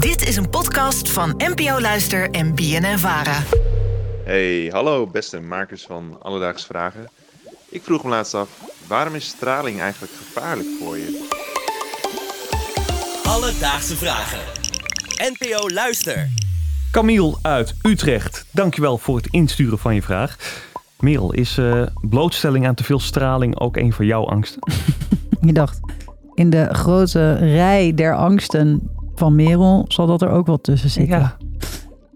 Dit is een podcast van NPO Luister en BNN Vara. Hey, hallo beste makers van Alledaagse Vragen. Ik vroeg me laatst af, waarom is straling eigenlijk gevaarlijk voor je? Alledaagse Vragen. NPO Luister. Camille uit Utrecht, dankjewel voor het insturen van je vraag. Merel, is eh, blootstelling aan te veel straling ook een van jouw angsten? Je dacht, in de grote rij der angsten van Merel zal dat er ook wel tussen zitten. Ja.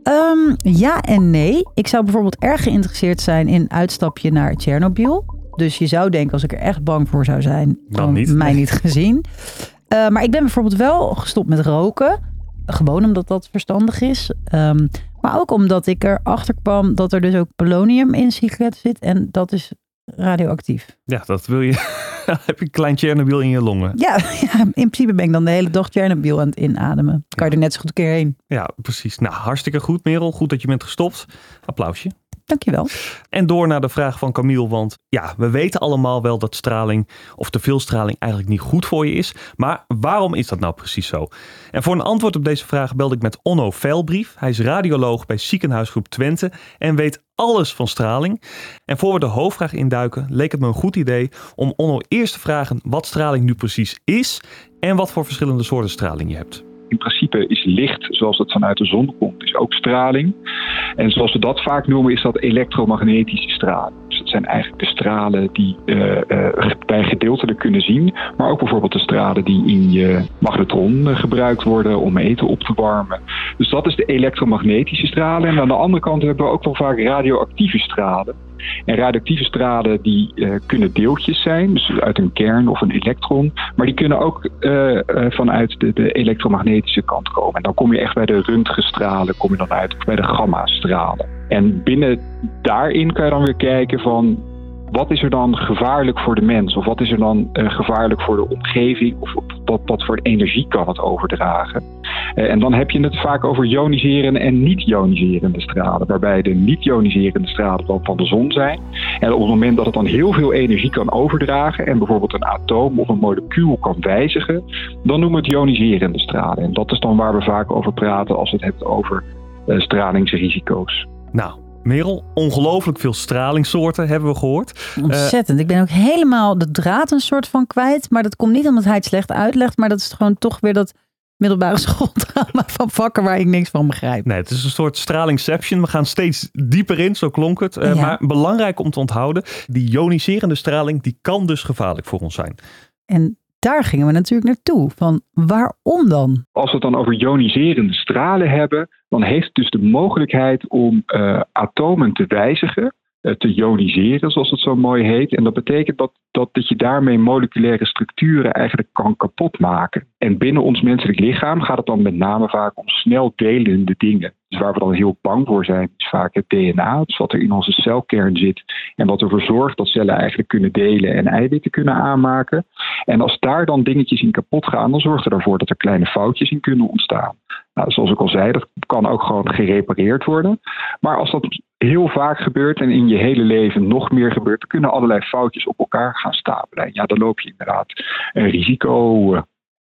Ehm, ja en nee. Ik zou bijvoorbeeld erg geïnteresseerd zijn in uitstapje naar Tsjernobyl. Dus je zou denken, als ik er echt bang voor zou zijn, Dan niet. mij niet gezien. Eh, maar ik ben bijvoorbeeld wel gestopt met roken. Gewoon omdat dat verstandig is. Ehm, maar ook omdat ik erachter kwam dat er dus ook polonium in sigaretten zit. En dat is radioactief. Ja, dat wil je. Heb je een klein Chernobyl in je longen. Ja, ja, in principe ben ik dan de hele dag Tsjernobyl aan het inademen. Kan je er net zo goed een keer heen. Ja, precies. Nou, hartstikke goed, Merel. Goed dat je bent gestopt. Applausje. Dankjewel. En door naar de vraag van Camille, want ja, we weten allemaal wel dat straling of te veel straling eigenlijk niet goed voor je is. Maar waarom is dat nou precies zo? En voor een antwoord op deze vraag belde ik met Onno Veilbrief. Hij is radioloog bij Ziekenhuisgroep Twente en weet alles van straling. En voor we de hoofdvraag induiken, leek het me een goed idee om Onno eerst te vragen wat straling nu precies is en wat voor verschillende soorten straling je hebt. In principe is licht, zoals het vanuit de zon komt, is ook straling. En zoals we dat vaak noemen, is dat elektromagnetische straling. Dus dat zijn eigenlijk de stralen die eh, eh, wij gedeeltelijk kunnen zien. Maar ook bijvoorbeeld de stralen die in je magnetron eh, gebruikt worden om eten op te warmen. Dus dat is de elektromagnetische stralen. En aan de andere kant hebben we ook wel vaak radioactieve stralen. En radioactieve stralen die eh, kunnen deeltjes zijn, dus uit een kern of een elektron. Maar die kunnen ook eh, eh, vanuit de, de elektromagnetische kant komen. En dan kom je echt bij de röntgenstralen, kom je dan uit, bij de gamma-stralen. En binnen daarin kan je dan weer kijken van wat is er dan gevaarlijk voor de mens? Of wat is er dan gevaarlijk voor de omgeving? Of wat, wat voor energie kan het overdragen? Eh, en dan heb je het vaak over ioniserende en niet-ioniserende stralen. Waarbij de niet-ioniserende stralen dan van de zon zijn. En op het moment dat het dan heel veel energie kan overdragen... en bijvoorbeeld een atoom of een molecuul kan wijzigen... dan noemen we het ioniserende stralen. En dat is dan waar we vaak over praten als we het hebben over eh, stralingsrisico's. Nou, Merel, ongelooflijk veel stralingssoorten hebben we gehoord. Ontzettend. ik ben ook helemaal de draad een soort van kwijt. Maar dat komt niet omdat hij het slecht uitlegt. Maar dat is gewoon toch weer dat middelbare schooldrama van vakken waar ik niks van begrijp. Nee, het is een soort stralingception. We gaan steeds dieper in, zo klonk het. Eh, Ja. Maar belangrijk om te onthouden, die ioniserende straling, die kan dus gevaarlijk voor ons zijn. En daar gingen we natuurlijk naartoe. Van waarom dan? Als we het dan over ioniserende stralen hebben, dan heeft het dus de mogelijkheid om eh, atomen te wijzigen, te ioniseren, zoals het zo mooi heet. En dat betekent dat, dat, dat je daarmee moleculaire structuren eigenlijk kan kapotmaken. En binnen ons menselijk lichaam gaat het dan met name vaak om snel delende dingen. Dus waar we dan heel bang voor zijn, is vaak het DNA, dus wat er in onze celkern zit. En wat ervoor zorgt dat cellen eigenlijk kunnen delen en eiwitten kunnen aanmaken. En als daar dan dingetjes in kapot gaan, dan zorgt er ervoor dat er kleine foutjes in kunnen ontstaan. Nou, zoals ik al zei, dat kan ook gewoon gerepareerd worden. Maar als dat heel vaak gebeurt en in je hele leven nog meer gebeurt, kunnen allerlei foutjes op elkaar gaan stapelen. En ja, dan loop je inderdaad een risico eh,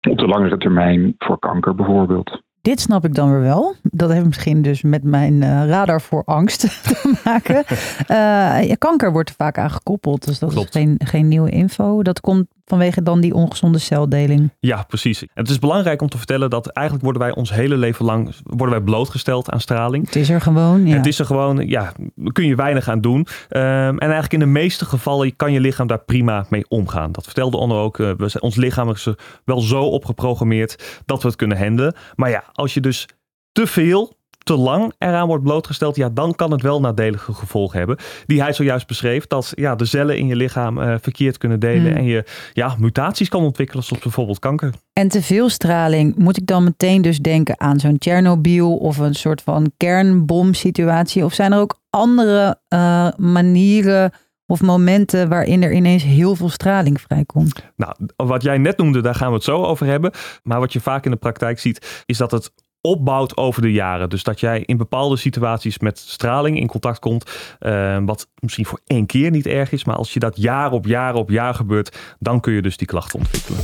op de langere termijn voor kanker bijvoorbeeld. Dit snap ik dan weer wel. Dat heeft misschien dus met mijn eh, radar voor angst te maken. Eh, kanker wordt er vaak aan gekoppeld. Dus dat Klopt. is geen, geen nieuwe info. Dat komt vanwege dan die ongezonde celdeling. Ja, precies. En het is belangrijk om te vertellen dat eigenlijk worden wij ons hele leven lang worden wij blootgesteld aan straling. Het is er gewoon. Ja. Het is er gewoon, ja, kun je weinig aan doen. Ehm, en eigenlijk in de meeste gevallen kan je lichaam daar prima mee omgaan. Dat vertelde Onno ook. eh, we zijn, ons lichaam is er wel zo op geprogrammeerd dat we het kunnen handelen. Maar ja, als je dus te veel, te lang eraan wordt blootgesteld, ja, dan kan het wel nadelige gevolgen hebben. Die hij zojuist beschreef, dat ja, de cellen in je lichaam eh, verkeerd kunnen delen Hmm. en je ja, mutaties kan ontwikkelen, zoals bijvoorbeeld kanker. En te veel straling, moet ik dan meteen dus denken aan zo'n Tsjernobyl of een soort van kernbomsituatie? Of zijn er ook andere eh, manieren of momenten waarin er ineens heel veel straling vrijkomt? Nou, wat jij net noemde, daar gaan we het zo over hebben. Maar wat je vaak in de praktijk ziet, is dat het opbouwt over de jaren. Dus dat jij in bepaalde situaties met straling in contact komt, eh, wat misschien voor één keer niet erg is, maar als je dat jaar op jaar op jaar gebeurt, dan kun je dus die klachten ontwikkelen.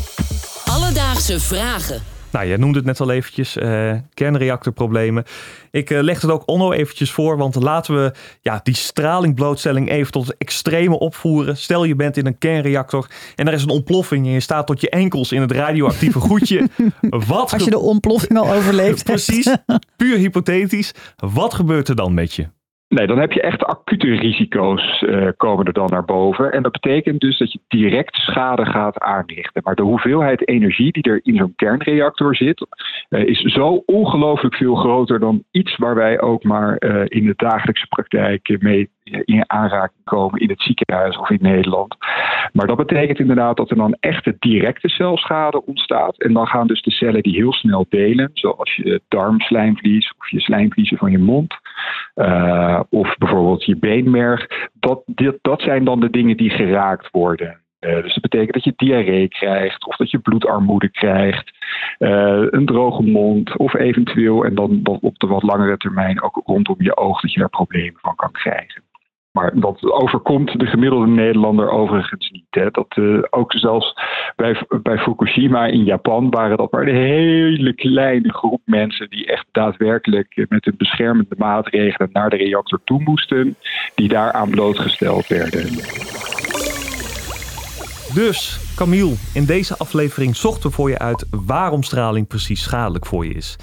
Alledaagse vragen. Nou, jij noemde het net al eventjes, uh, kernreactorproblemen. Ik uh, leg het ook Onno eventjes voor, want laten we ja, die stralingblootstelling even tot extreme opvoeren. Stel je bent in een kernreactor en er is een ontploffing en je staat tot je enkels in het radioactieve goedje. Wat Als je de ontploffing al overleeft Precies, puur hypothetisch. Wat gebeurt er dan met je? Nee, dan heb je echt acute risico's uh, komen er dan naar boven. En dat betekent dus dat je direct schade gaat aanrichten. Maar de hoeveelheid energie die er in zo'n kernreactor zit, uh, is zo ongelooflijk veel groter dan iets waar wij ook maar uh, in de dagelijkse praktijk mee in aanraking komen in het ziekenhuis of in Nederland. Maar dat betekent inderdaad dat er dan echte directe celschade ontstaat. En dan gaan dus de cellen die heel snel delen, zoals je darmslijmvlies of je slijmvliezen van je mond. Uh, of bijvoorbeeld je beenmerg. Dat, dat zijn dan de dingen die geraakt worden. Uh, dus dat betekent dat je diarree krijgt, of dat je bloedarmoede krijgt, uh, een droge mond, of eventueel, en dan op de wat langere termijn ook rondom je oog, dat je daar problemen van kan krijgen. Maar dat overkomt de gemiddelde Nederlander overigens niet. Hè. Dat, uh, ook zelfs bij, bij Fukushima in Japan waren dat maar een hele kleine groep mensen die echt daadwerkelijk met hun beschermende maatregelen naar de reactor toe moesten, die daaraan blootgesteld werden. Dus, Camille, in deze aflevering zochten we voor je uit waarom straling precies schadelijk voor je is.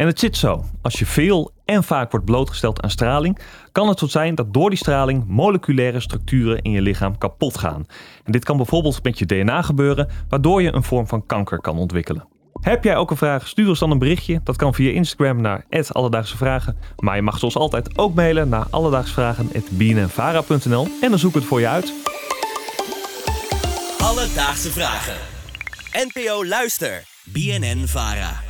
En het zit zo: als je veel en vaak wordt blootgesteld aan straling, kan het zo zijn dat door die straling moleculaire structuren in je lichaam kapot gaan. En dit kan bijvoorbeeld met je DNA gebeuren, waardoor je een vorm van kanker kan ontwikkelen. Heb jij ook een vraag? Stuur ons dan een berichtje. Dat kan via Instagram naar Alledaagse Vragen. Maar je mag zoals altijd ook mailen naar alledaagsvragen.bnnvara.nl en dan zoek ik het voor je uit. Alledaagse Vragen. NPO Luister. BNN Vara.